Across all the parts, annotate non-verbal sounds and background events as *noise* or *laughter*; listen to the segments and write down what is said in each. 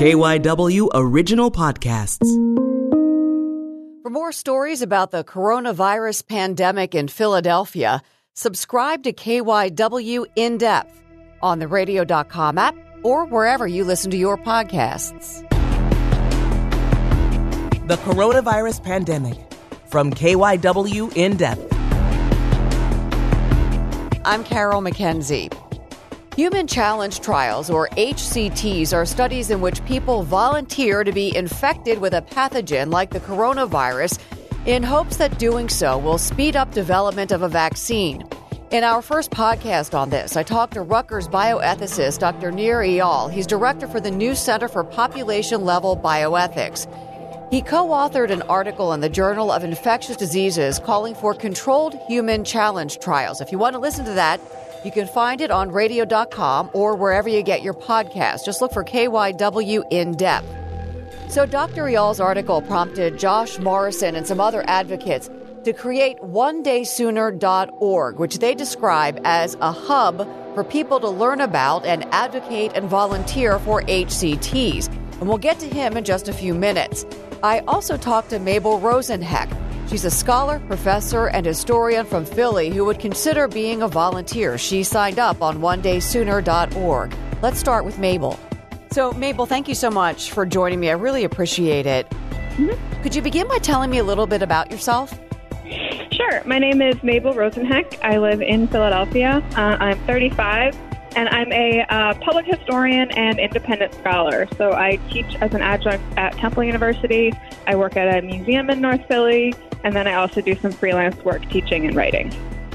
KYW Original Podcasts. For more stories about the coronavirus pandemic in Philadelphia, subscribe to KYW In Depth on the radio.com app or wherever you listen to your podcasts. The coronavirus pandemic from KYW In Depth. I'm Carol McKenzie. Human challenge trials, or HCTs, are studies in which people volunteer to be infected with a pathogen like the coronavirus in hopes that doing so will speed up development of a vaccine. In our first podcast on this, I talked to Rutgers bioethicist Dr. Nir Eyal. He's director for the new Center for Population Level Bioethics. He co authored an article in the Journal of Infectious Diseases calling for controlled human challenge trials. If you want to listen to that, you can find it on radio.com or wherever you get your podcast. Just look for KYW In Depth. So, Dr. Eyal's article prompted Josh Morrison and some other advocates to create 1daysooner.org, which they describe as a hub for people to learn about and advocate and volunteer for HCTs. And we'll get to him in just a few minutes. I also talked to Mabel Rosenheck. She's a scholar, professor, and historian from Philly who would consider being a volunteer. She signed up on 1daysooner.org. Let's start with Mabel. So, Mabel, thank you so much for joining me. I really appreciate it. Mm-hmm. Could you begin by telling me a little bit about yourself? Sure. My name is Mabel Rosenheck. I live in Philadelphia. Uh, I'm 35 and I'm a uh, public historian and independent scholar. So I teach as an adjunct at Temple University. I work at a museum in North Philly, and then I also do some freelance work teaching and writing.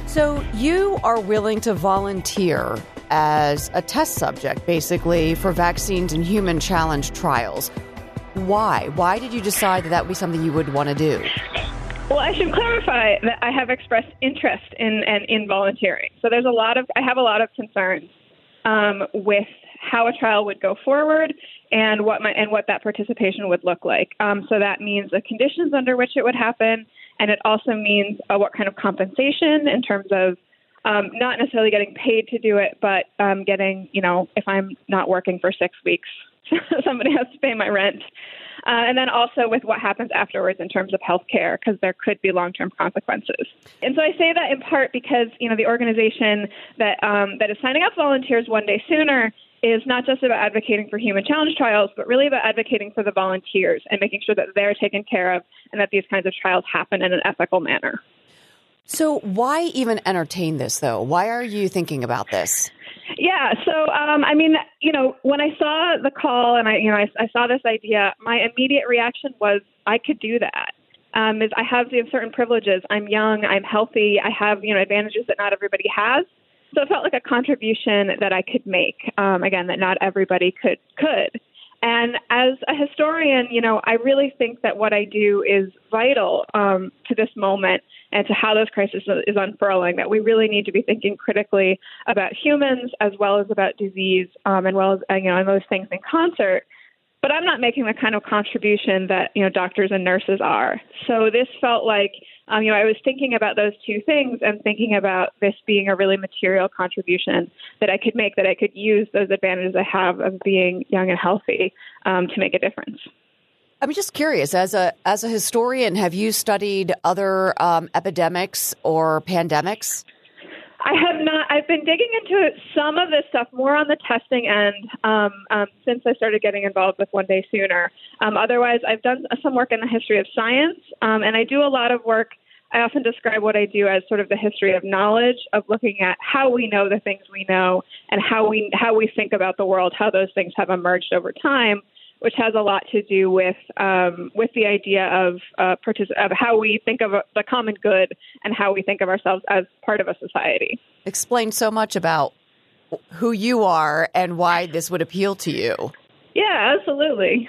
So you are willing to volunteer as a test subject, basically, for vaccines and human challenge trials. Why? Why did you decide that that would be something you would want to do? Well, I should clarify that I have expressed interest in and in, in volunteering. So there's a lot of I have a lot of concerns um, with how a trial would go forward and what my, and what that participation would look like. Um, so that means the conditions under which it would happen, and it also means uh, what kind of compensation in terms of um, not necessarily getting paid to do it, but um, getting you know if I'm not working for six weeks, *laughs* somebody has to pay my rent. Uh, and then also with what happens afterwards in terms of health care, because there could be long term consequences. And so I say that in part because, you know, the organization that, um, that is signing up volunteers one day sooner is not just about advocating for human challenge trials, but really about advocating for the volunteers and making sure that they're taken care of and that these kinds of trials happen in an ethical manner. So, why even entertain this, though? Why are you thinking about this? Yeah. So, um, I mean, you know, when I saw the call and I, you know, I, I saw this idea, my immediate reaction was I could do that. Um, is I have certain privileges. I'm young. I'm healthy. I have you know advantages that not everybody has. So it felt like a contribution that I could make. Um, again, that not everybody could could. And as a historian, you know, I really think that what I do is vital um, to this moment and to how this crisis is unfurling, that we really need to be thinking critically about humans as well as about disease, um, and well as you know, and those things in concert. But I'm not making the kind of contribution that you know doctors and nurses are. So this felt like um, you know I was thinking about those two things and thinking about this being a really material contribution that I could make, that I could use those advantages I have of being young and healthy um, to make a difference. I'm just curious, as a as a historian, have you studied other um, epidemics or pandemics? I have not. I've been digging into some of this stuff more on the testing end um, um, since I started getting involved with One Day Sooner. Um, otherwise, I've done some work in the history of science, um, and I do a lot of work. I often describe what I do as sort of the history of knowledge, of looking at how we know the things we know and how we how we think about the world, how those things have emerged over time which has a lot to do with um, with the idea of uh, partic- of how we think of the common good and how we think of ourselves as part of a society. Explain so much about who you are and why this would appeal to you. Yeah, absolutely.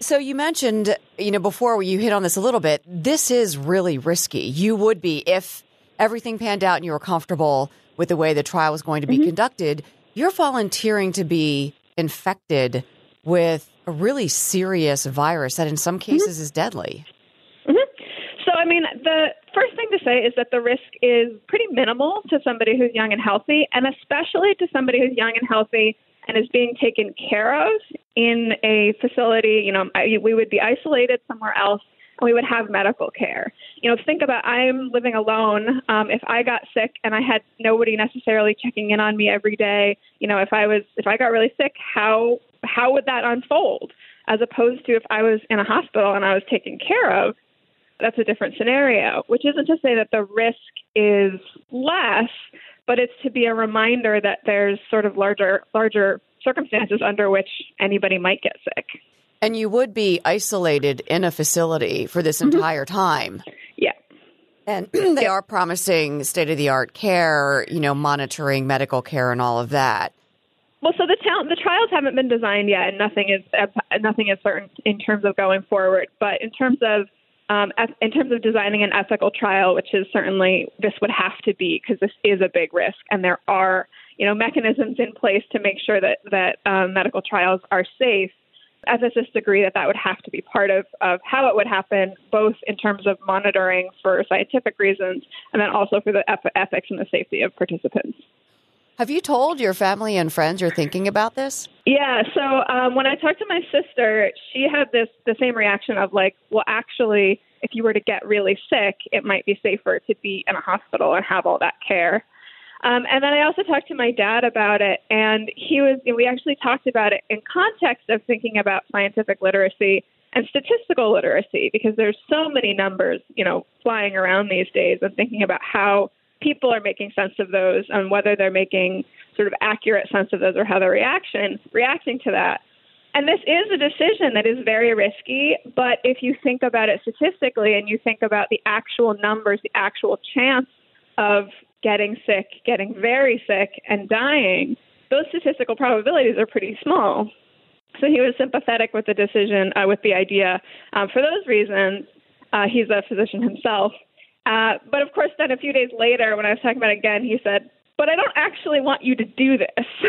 So you mentioned, you know, before you hit on this a little bit. This is really risky. You would be if everything panned out and you were comfortable with the way the trial was going to be mm-hmm. conducted. You're volunteering to be infected with a really serious virus that in some mm-hmm. cases mm-hmm. is deadly. Mm-hmm. So, I mean, the first thing to say is that the risk is pretty minimal to somebody who's young and healthy, and especially to somebody who's young and healthy and is being taken care of in a facility, you know, we would be isolated somewhere else and we would have medical care. You know, think about I'm living alone. Um, if I got sick and I had nobody necessarily checking in on me every day, you know, if I was if I got really sick, how how would that unfold? As opposed to if I was in a hospital and I was taken care of, that's a different scenario. Which isn't to say that the risk is less, but it's to be a reminder that there's sort of larger larger circumstances under which anybody might get sick. And you would be isolated in a facility for this mm-hmm. entire time. Yeah. And *clears throat* they are promising state of the art care, you know, monitoring medical care and all of that. Well, so the the trials haven't been designed yet, and nothing is uh, nothing is certain in terms of going forward. But in terms of um, in terms of designing an ethical trial, which is certainly this would have to be because this is a big risk, and there are you know mechanisms in place to make sure that that um, medical trials are safe ethicists agree that that would have to be part of, of how it would happen, both in terms of monitoring for scientific reasons and then also for the ethics and the safety of participants. Have you told your family and friends you're thinking about this? Yeah. So um, when I talked to my sister, she had this the same reaction of like, well, actually, if you were to get really sick, it might be safer to be in a hospital and have all that care. Um, and then I also talked to my dad about it, and he was. We actually talked about it in context of thinking about scientific literacy and statistical literacy, because there's so many numbers, you know, flying around these days, and thinking about how people are making sense of those and whether they're making sort of accurate sense of those or how they're reaction reacting to that. And this is a decision that is very risky, but if you think about it statistically and you think about the actual numbers, the actual chance of getting sick, getting very sick, and dying, those statistical probabilities are pretty small. So he was sympathetic with the decision, uh, with the idea. Um, for those reasons, uh, he's a physician himself. Uh, but of course, then a few days later, when I was talking about it again, he said, but I don't actually want you to do this. *laughs*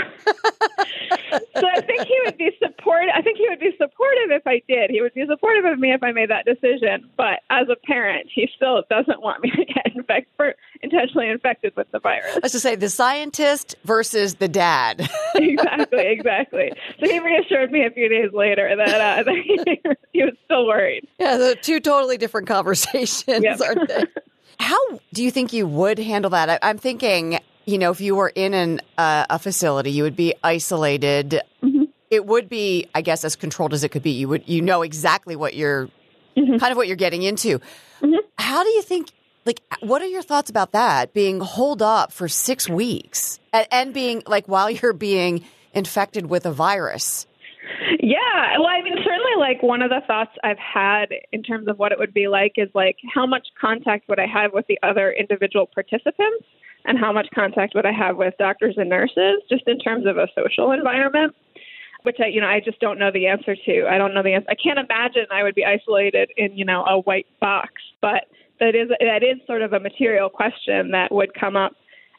so I think he would be support. I think he would be supportive if I did. He would be supportive of me if I made that decision. But as a parent, he still doesn't want me to get *laughs* infected, intentionally infected with the virus. Let's just say the scientist versus the dad. *laughs* exactly, exactly. So he reassured me a few days later that, uh, *laughs* that he, he, was still worried. Yeah, the two totally different conversations, yep. aren't they? *laughs* How do you think you would handle that? I, I'm thinking you know, if you were in an, uh, a facility, you would be isolated. Mm-hmm. It would be, I guess, as controlled as it could be. You would, you know, exactly what you're, mm-hmm. kind of what you're getting into. Mm-hmm. How do you think? Like, what are your thoughts about that? Being holed up for six weeks and, and being like while you're being infected with a virus. Yeah, well, I mean, certainly, like one of the thoughts I've had in terms of what it would be like is like how much contact would I have with the other individual participants? and how much contact would I have with doctors and nurses, just in terms of a social environment, which I, you know, I just don't know the answer to. I don't know the answer. I can't imagine I would be isolated in, you know, a white box, but that is that is sort of a material question that would come up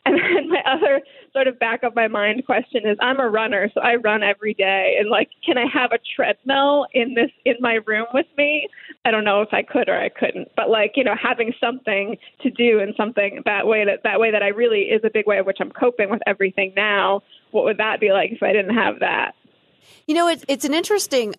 and then my other sort of back of my mind question is I'm a runner, so I run every day. And like, can I have a treadmill in this in my room with me? I don't know if I could or I couldn't. But like, you know, having something to do and something that way that that way that I really is a big way of which I'm coping with everything now. What would that be like if I didn't have that? You know, it's it's an interesting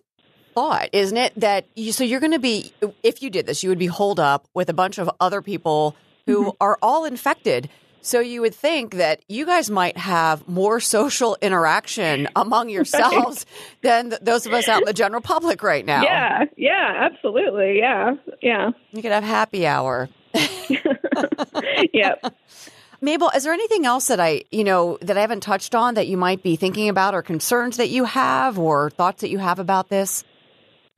thought, isn't it? That you, so you're going to be, if you did this, you would be holed up with a bunch of other people who mm-hmm. are all infected. So you would think that you guys might have more social interaction *laughs* among yourselves right. than th- those of us out in the general public right now. Yeah, yeah, absolutely. Yeah, yeah. You could have happy hour. *laughs* yep. Mabel, is there anything else that I, you know, that I haven't touched on that you might be thinking about or concerns that you have or thoughts that you have about this?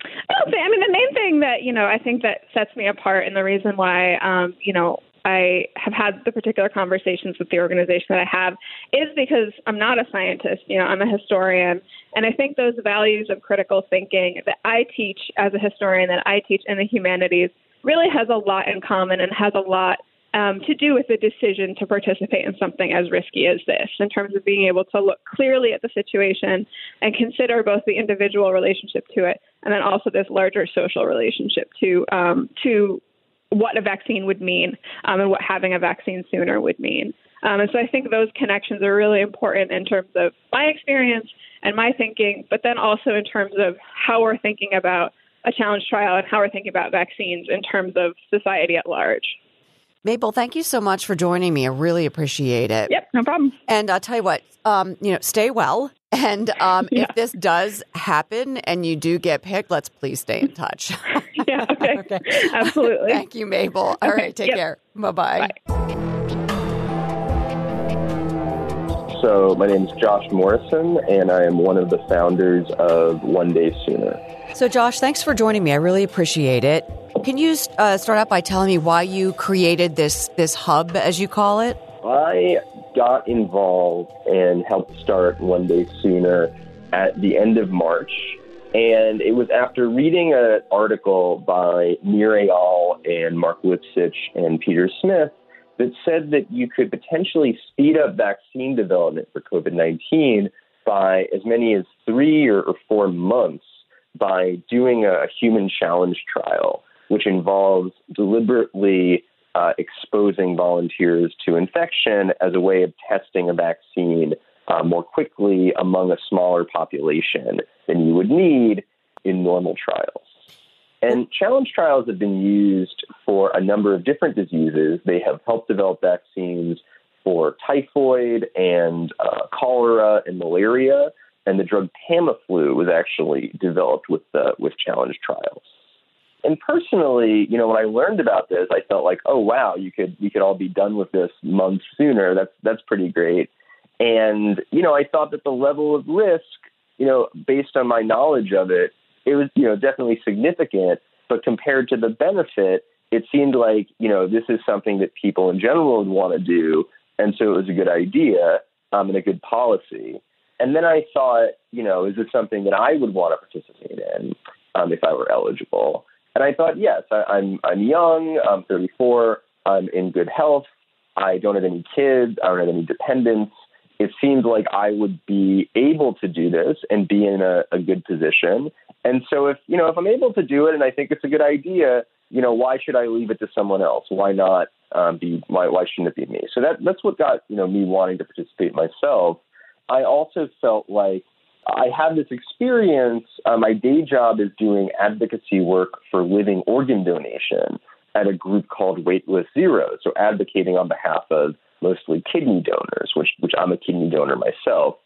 I mean, the main thing that, you know, I think that sets me apart and the reason why, um, you know, I have had the particular conversations with the organization that I have is because I'm not a scientist, you know, I'm a historian. And I think those values of critical thinking that I teach as a historian, that I teach in the humanities, really has a lot in common and has a lot um, to do with the decision to participate in something as risky as this, in terms of being able to look clearly at the situation and consider both the individual relationship to it and then also this larger social relationship to um, to what a vaccine would mean um, and what having a vaccine sooner would mean. Um, and so I think those connections are really important in terms of my experience and my thinking, but then also in terms of how we're thinking about a challenge trial and how we're thinking about vaccines in terms of society at large. Mabel, thank you so much for joining me. I really appreciate it. Yep, no problem. And I'll tell you what, um, you know, stay well. *laughs* And um, yeah. if this does happen and you do get picked, let's please stay in touch. *laughs* yeah, okay. *laughs* okay. Absolutely. Thank you, Mabel. All okay. right, take yep. care. Bye-bye. Bye. So, my name is Josh Morrison, and I am one of the founders of One Day Sooner. So, Josh, thanks for joining me. I really appreciate it. Can you uh, start out by telling me why you created this this hub, as you call it? I got involved and helped start One Day Sooner at the end of March. And it was after reading an article by Nir Eyal and Marc Lipsitch and Peter Smith that said that you could potentially speed up vaccine development for COVID 19 by as many as three or, or four months by doing a human challenge trial, which involves deliberately uh, exposing volunteers to infection as a way of testing a vaccine uh, more quickly among a smaller population than you would need in normal trials. And challenge trials have been used for a number of different diseases. They have helped develop vaccines for typhoid and uh, cholera and malaria. And the drug Tamiflu was actually developed with the, with challenge trials. And personally, you know, when I learned about this, I felt like, oh wow, you could we could all be done with this months sooner. That's that's pretty great. And you know, I thought that the level of risk, you know, based on my knowledge of it, it was, you know, definitely significant, but compared to the benefit, it seemed like, you know, this is something that people in general would want to do. And so it was a good idea um, and a good policy. And then I thought, you know, is this something that I would want to participate in um, if I were eligible? And I thought, yes, I, I'm I'm young, I'm 34, I'm in good health, I don't have any kids, I don't have any dependents it seemed like I would be able to do this and be in a, a good position. And so if you know if I'm able to do it and I think it's a good idea, you know why should I leave it to someone else? Why not um, be why why shouldn't it be me? So that that's what got you know me wanting to participate myself. I also felt like I have this experience. Uh, my day job is doing advocacy work for living organ donation at a group called Waitlist Zero, so advocating on behalf of mostly kidney donors, which which I'm a kidney donor myself.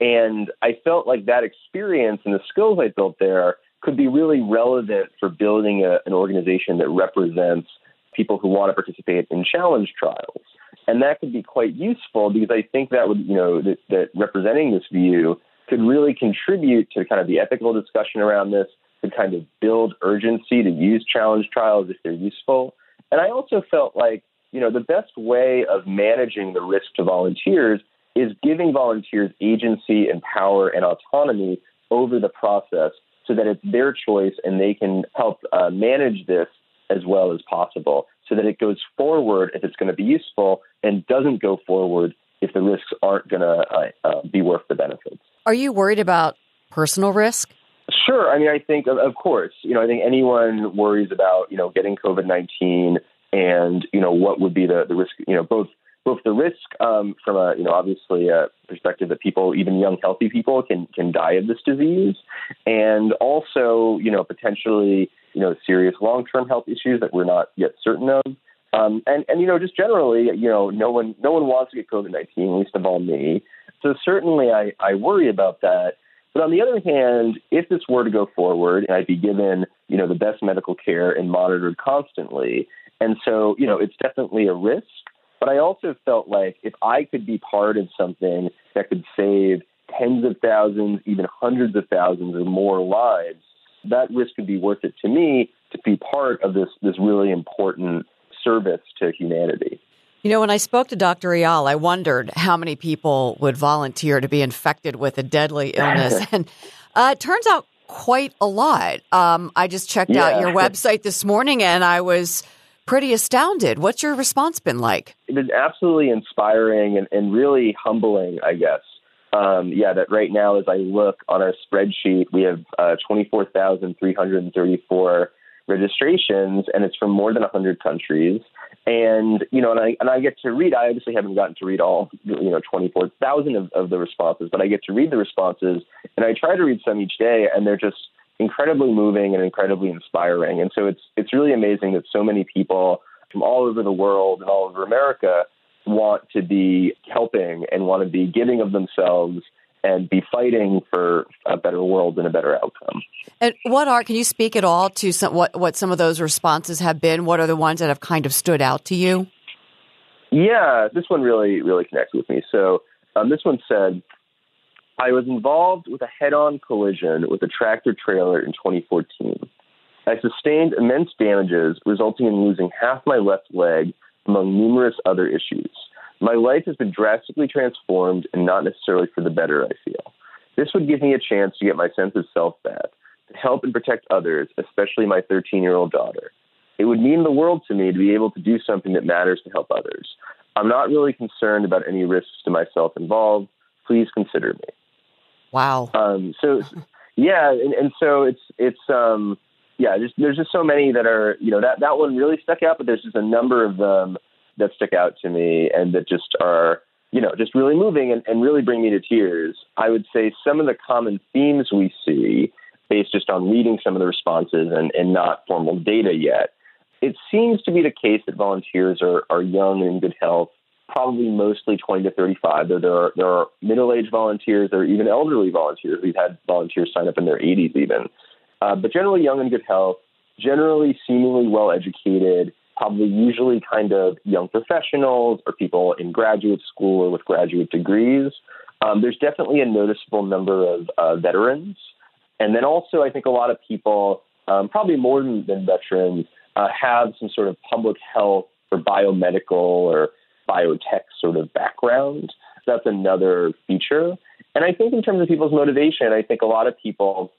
And I felt like that experience and the skills I built there could be really relevant for building a, an organization that represents people who want to participate in challenge trials. And that could be quite useful because I think that would, you know, that, that representing this view could really contribute to kind of the ethical discussion around this, to kind of build urgency to use challenge trials if they're useful. And I also felt like you know, the best way of managing the risk to volunteers is giving volunteers agency and power and autonomy over the process so that it's their choice and they can help uh, manage this as well as possible so that it goes forward if it's going to be useful and doesn't go forward if the risks aren't going to uh, uh, be worth the benefits. Are you worried about personal risk? Sure. I mean, I think, of, of course, you know, I think anyone worries about, you know, getting COVID 19 and you know what would be the the risk you know both both the risk um, from a you know obviously a perspective that people even young healthy people can can die of this disease and also you know potentially you know serious long term health issues that we're not yet certain of um, and and you know just generally you know no one no one wants to get COVID nineteen least of all me so certainly I I worry about that. But on the other hand, if this were to go forward and I'd be given, you know, the best medical care and monitored constantly, and so, you know, it's definitely a risk. But I also felt like if I could be part of something that could save tens of thousands, even hundreds of thousands or more lives, that risk would be worth it to me to be part of this, this really important service to humanity. You know, when I spoke to Dr. Eyal, I wondered how many people would volunteer to be infected with a deadly *laughs* illness. and uh, it turns out quite a lot. Um, I just checked yeah. out your website this morning and I was pretty astounded. What's your response been like? It was absolutely inspiring and, and really humbling, I guess. Um, yeah, that right now, as I look on our spreadsheet, we have uh, 24,334 registrations, and it's from more than 100 countries. And you know, and I and I get to read. I obviously haven't gotten to read all you know twenty four thousand of, of the responses, but I get to read the responses, and I try to read some each day, and they're just incredibly moving and incredibly inspiring. And so it's it's really amazing that so many people from all over the world and all over America want to be helping and want to be giving of themselves and be fighting for a better world and a better outcome. And what are can you speak at all to some, what what some of those responses have been? What are the ones that have kind of stood out to you? Yeah, this one really really connects with me. So um, this one said, I was involved with a head-on collision with a tractor trailer in 2014. I sustained immense damages, resulting in losing half my left leg, among numerous other issues. My life has been drastically transformed and not necessarily for the better, I feel. This would give me a chance to get my sense of self back, to help and protect others, especially my 13 year old daughter. It would mean the world to me to be able to do something that matters to help others. I'm not really concerned about any risks to myself involved. Please consider me. Wow. Um, so, *laughs* yeah, and, and so it's it's um, yeah, just there's just so many that are you know that that one really stuck out, but there's just a number of them that stick out to me and that just are you know just really moving and, and really bring me to tears. I would say some of the common themes we see based just on reading some of the responses and, and not formal data yet. It seems to be the case that volunteers are, are young and in good health, probably mostly 20 to 35, though there are, there are middle aged volunteers, there are even elderly volunteers. We've had volunteers sign up in their 80s even uh, but generally young and good health, generally seemingly well educated, probably usually kind of young professionals or people in graduate school or with graduate degrees. Um, there's definitely a noticeable number of uh, veterans. And then also, I think a lot of people, um, probably more than, than veterans, uh, have some sort of public health or biomedical or biotech sort of background. That's another feature. And I think in terms of people's motivation, I think a lot of people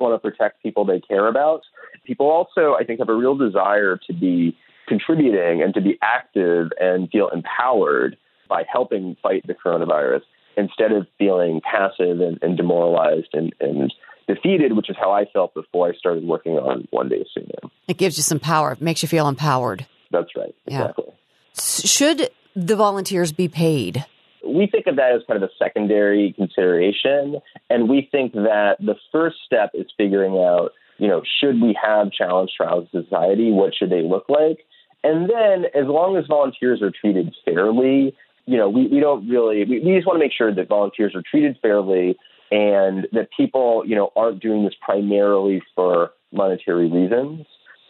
want to protect people they care about. People also, I think, have a real desire to be contributing and to be active and feel empowered by helping fight the coronavirus instead of feeling passive and, and demoralized and, and defeated, which is how I felt before I started working on One Day Sooner. It gives you some power. It makes you feel empowered. That's right. Exactly. Yeah. Should the volunteers be paid? We think of that as kind of a secondary consideration. And we think that the first step is figuring out, you know, should we have challenge trials in society? What should they look like? And then as long as volunteers are treated fairly, you know, we, we don't really, we, we just want to make sure that volunteers are treated fairly and that people, you know, aren't doing this primarily for monetary reasons.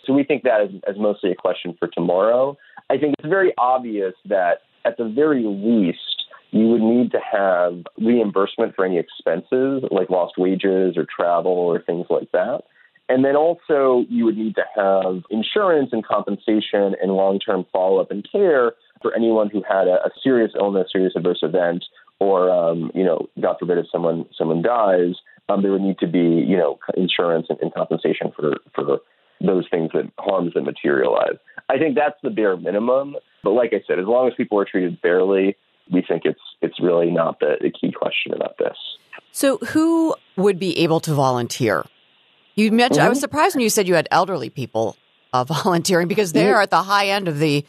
So we think that is, as mostly a question for tomorrow. I think it's very obvious that at the very least, you would need to have reimbursement for any expenses like lost wages or travel or things like that. And then also, you would need to have insurance and compensation and long term follow up and care for anyone who had a, a serious illness, serious adverse event, or, um, you know, God forbid if someone, someone dies, um, there would need to be, you know, insurance and, and compensation for, for those things that harms that materialize. I think that's the bare minimum. But like I said, as long as people are treated fairly, we think it's it's really not the, the key question about this. So, who would be able to volunteer? You mentioned. Mm-hmm. I was mm-hmm. surprised when you said you had elderly people uh, *laughs* volunteering because they're mm-hmm. at the high end of the,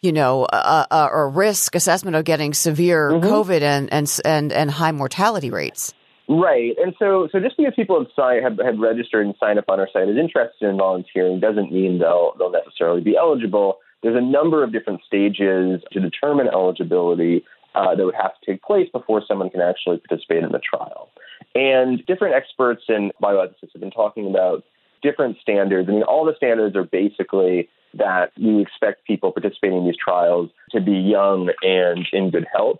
you know, uh, uh, or risk assessment of getting severe mm-hmm. COVID and, and and and high mortality rates. Right, and so so just because people have signed have, have registered and signed up on our site as interested in volunteering doesn't mean they'll they'll necessarily be eligible. There's a number of different stages to determine eligibility uh, that would have to take place before someone can actually participate in the trial. And different experts in bioethicists have been talking about different standards. I mean, all the standards are basically that we expect people participating in these trials to be young and in good health.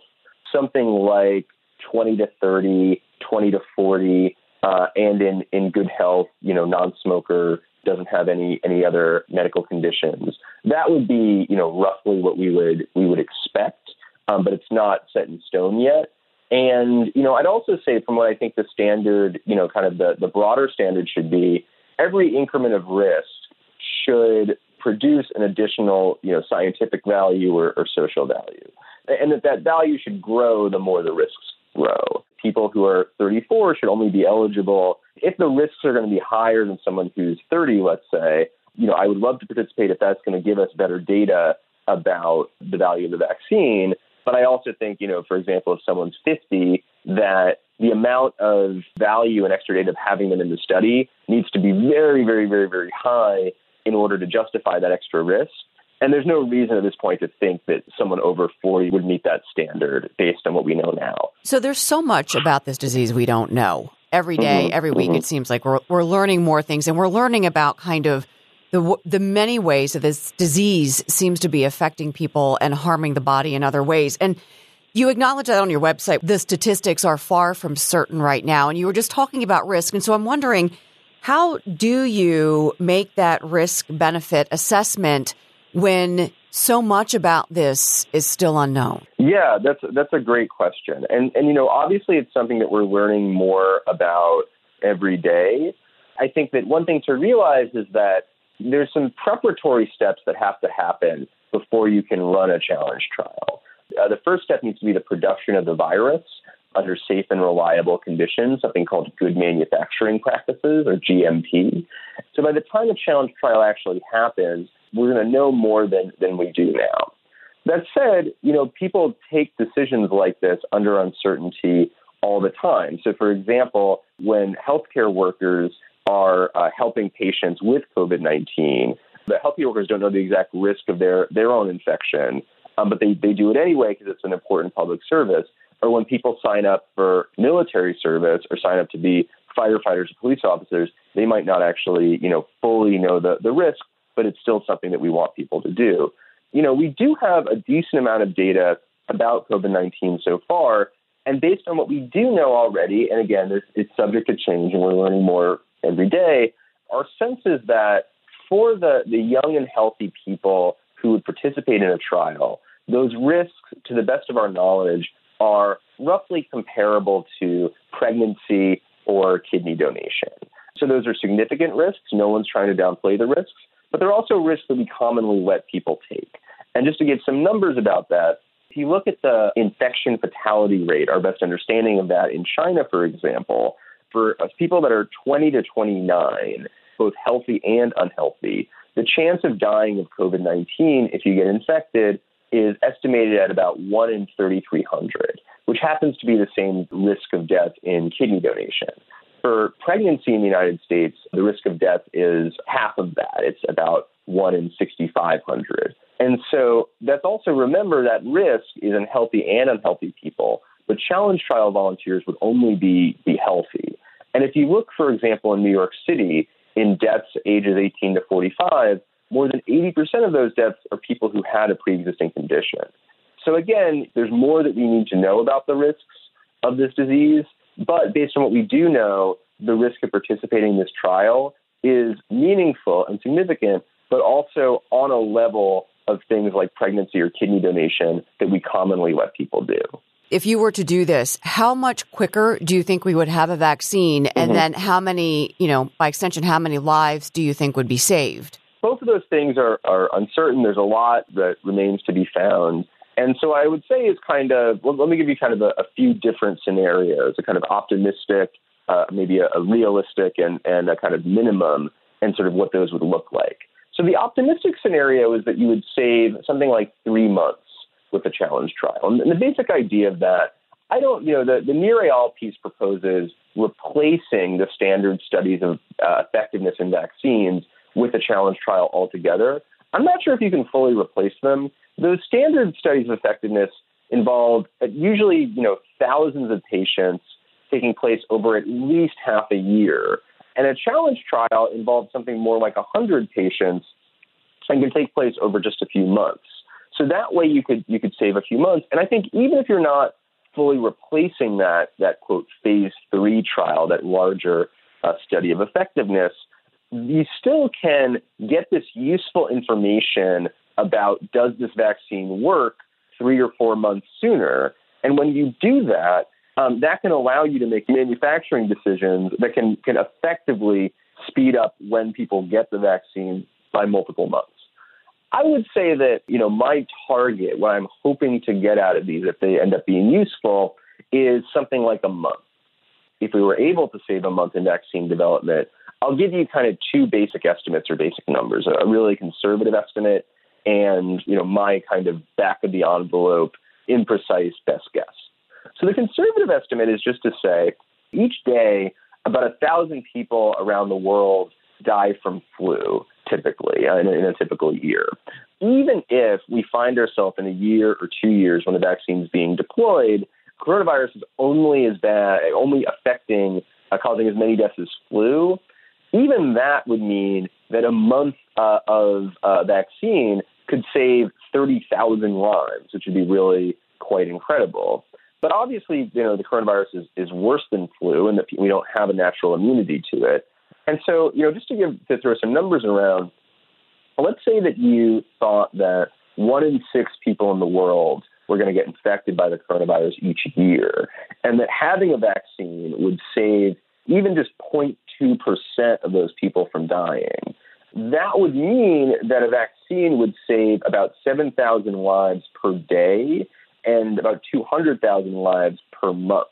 Something like 20 to 30, 20 to 40, uh, and in, in good health, you know, non-smoker, doesn't have any any other medical conditions. That would be, you know, roughly what we would we would expect um, but it's not set in stone yet. And, you know, I'd also say from what I think the standard, you know, kind of the, the broader standard should be, every increment of risk should produce an additional, you know, scientific value or, or social value. And that that value should grow the more the risks grow. People who are 34 should only be eligible if the risks are going to be higher than someone who's 30, let's say. You know, I would love to participate if that's going to give us better data about the value of the vaccine. But I also think, you know, for example, if someone's 50, that the amount of value and extra data of having them in the study needs to be very, very, very, very high in order to justify that extra risk. And there's no reason at this point to think that someone over 40 would meet that standard based on what we know now. So there's so much about this disease we don't know. Every day, mm-hmm, every week, mm-hmm. it seems like we're, we're learning more things and we're learning about kind of the, the many ways that this disease seems to be affecting people and harming the body in other ways. And you acknowledge that on your website. The statistics are far from certain right now. And you were just talking about risk. And so I'm wondering, how do you make that risk benefit assessment when so much about this is still unknown? Yeah, that's that's a great question. And and you know, obviously it's something that we're learning more about every day. I think that one thing to realize is that there's some preparatory steps that have to happen before you can run a challenge trial. Uh, the first step needs to be the production of the virus under safe and reliable conditions, something called good manufacturing practices or GMP. So by the time a challenge trial actually happens, we're going to know more than, than we do now. That said, you know, people take decisions like this under uncertainty all the time. So, for example, when healthcare workers are uh, helping patients with COVID 19, the healthcare workers don't know the exact risk of their, their own infection, um, but they, they do it anyway because it's an important public service. Or when people sign up for military service or sign up to be firefighters or police officers, they might not actually, you know, fully know the, the risk, but it's still something that we want people to do. You know, we do have a decent amount of data about COVID 19 so far. And based on what we do know already, and again, this, it's subject to change and we're learning more every day, our sense is that for the, the young and healthy people who would participate in a trial, those risks, to the best of our knowledge, are roughly comparable to pregnancy or kidney donation. So those are significant risks. No one's trying to downplay the risks, but they're also risks that we commonly let people take. And just to give some numbers about that, if you look at the infection fatality rate, our best understanding of that in China, for example, for uh, people that are 20 to 29, both healthy and unhealthy, the chance of dying of COVID 19 if you get infected is estimated at about 1 in 3,300, which happens to be the same risk of death in kidney donation. For pregnancy in the United States, the risk of death is half of that. It's about 1 in 6,500. And so that's also remember that risk is in healthy and unhealthy people, but challenge trial volunteers would only be, be healthy. And if you look, for example, in New York City, in deaths ages 18 to 45, more than 80% of those deaths are people who had a pre existing condition. So, again, there's more that we need to know about the risks of this disease, but based on what we do know, the risk of participating in this trial is meaningful and significant, but also on a level of things like pregnancy or kidney donation that we commonly let people do if you were to do this, how much quicker do you think we would have a vaccine? And mm-hmm. then how many, you know, by extension, how many lives do you think would be saved? Both of those things are, are uncertain. There's a lot that remains to be found. And so I would say it's kind of, well, let me give you kind of a, a few different scenarios, a kind of optimistic, uh, maybe a, a realistic, and, and a kind of minimum, and sort of what those would look like. So the optimistic scenario is that you would save something like three months with a challenge trial. And the basic idea of that, I don't, you know, the, the Nir Eyal piece proposes replacing the standard studies of uh, effectiveness in vaccines with a challenge trial altogether. I'm not sure if you can fully replace them. Those standard studies of effectiveness involve uh, usually, you know, thousands of patients taking place over at least half a year. And a challenge trial involves something more like 100 patients and can take place over just a few months. So that way you could you could save a few months. And I think even if you're not fully replacing that that quote phase three trial, that larger uh, study of effectiveness, you still can get this useful information about does this vaccine work three or four months sooner. And when you do that, um, that can allow you to make manufacturing decisions that can can effectively speed up when people get the vaccine by multiple months. I would say that, you know, my target, what I'm hoping to get out of these, if they end up being useful, is something like a month. If we were able to save a month in vaccine development, I'll give you kind of two basic estimates or basic numbers a really conservative estimate and you know my kind of back of the envelope imprecise best guess. So the conservative estimate is just to say each day about a thousand people around the world die from flu typically uh, in a, in a typical year. Even if we find ourselves in a year or two years when the vaccine is being deployed, coronavirus is only as bad, only affecting, uh, causing as many deaths as flu. Even that would mean that a month uh, of uh, vaccine could save 30,000 lives, which would be really quite incredible. But obviously, you know, the coronavirus is, is worse than flu and that we don't have a natural immunity to it. And so, you know, just to give to throw some numbers around, let's say that you thought that one in six people in the world were going to get infected by the coronavirus each year, and that having a vaccine would save even just 0.2% of those people from dying. That would mean that a vaccine would save about 7,000 lives per day and about 200,000 lives per month.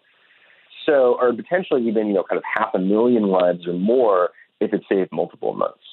So, or potentially even, you know, kind of half a million lives or more if it saved multiple months.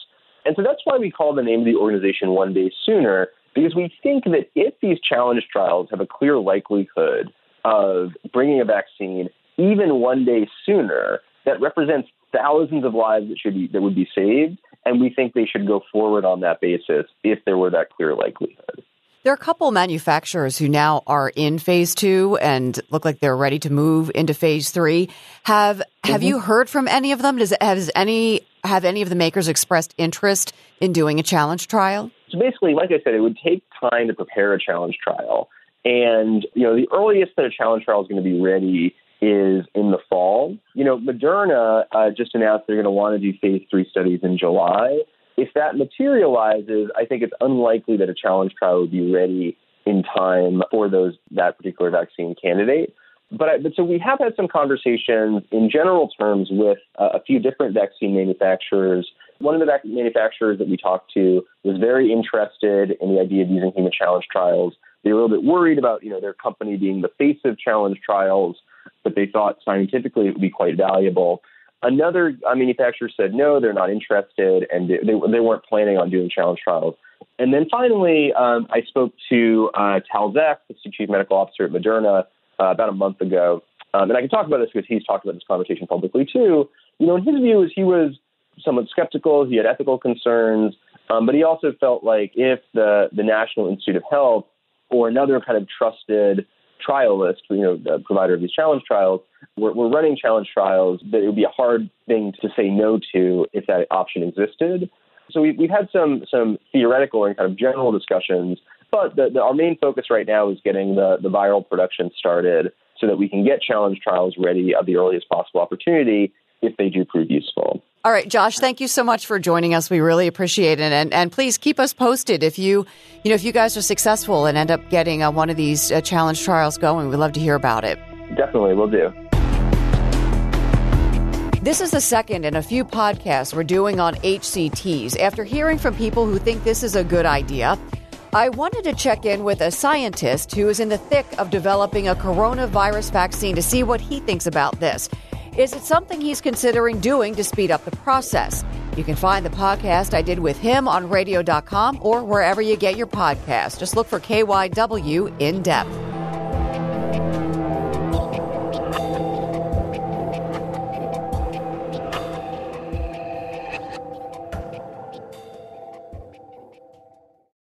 And so that's why we call the name of the organization One Day Sooner, because we think that if these challenge trials have a clear likelihood of bringing a vaccine even one day sooner, that represents thousands of lives that should be that would be saved, and we think they should go forward on that basis if there were that clear likelihood. There are a couple manufacturers who now are in phase two and look like they're ready to move into phase three. Have have mm-hmm. you heard from any of them? Does has any have any of the makers expressed interest in doing a challenge trial? So basically, like I said, it would take time to prepare a challenge trial. And, you know, the earliest that a challenge trial is going to be ready is in the fall. You know, Moderna uh, just announced they're going to want to do phase three studies in July if that materializes, I think it's unlikely that a challenge trial would be ready in time for those that particular vaccine candidate. But, I, but so we have had some conversations in general terms with uh, a few different vaccine manufacturers. One of the vac- manufacturers that we talked to was very interested in the idea of using human challenge trials. They were a little bit worried about you know their company being the face of challenge trials, but they thought scientifically it would be quite valuable. Another uh, manufacturer said no, they're not interested, and they, they weren't planning on doing challenge trials. And then finally, um, I spoke to uh, Tal Zaks, the chief medical officer at Moderna, uh, about a month ago. Um, and I can talk about this because he's talked about this conversation publicly too. You know, in his view, is he was somewhat skeptical. He had ethical concerns, um, but he also felt like if the the National Institute of Health or another kind of trusted trialist, you know, the provider of these challenge trials, we're, we're running challenge trials that it would be a hard thing to say no to if that option existed. So we, we've had some some theoretical and kind of general discussions, but the, the, our main focus right now is getting the, the viral production started so that we can get challenge trials ready at the earliest possible opportunity if they do prove useful. All right, Josh, thank you so much for joining us. We really appreciate it. And, and please keep us posted if you, you know, if you guys are successful and end up getting uh, one of these uh, challenge trials going. We'd love to hear about it. Definitely, we'll do. This is the second in a few podcasts we're doing on HCTs. After hearing from people who think this is a good idea, I wanted to check in with a scientist who is in the thick of developing a coronavirus vaccine to see what he thinks about this. Is it something he's considering doing to speed up the process? You can find the podcast I did with him on radio.com or wherever you get your podcast. Just look for KYW in depth.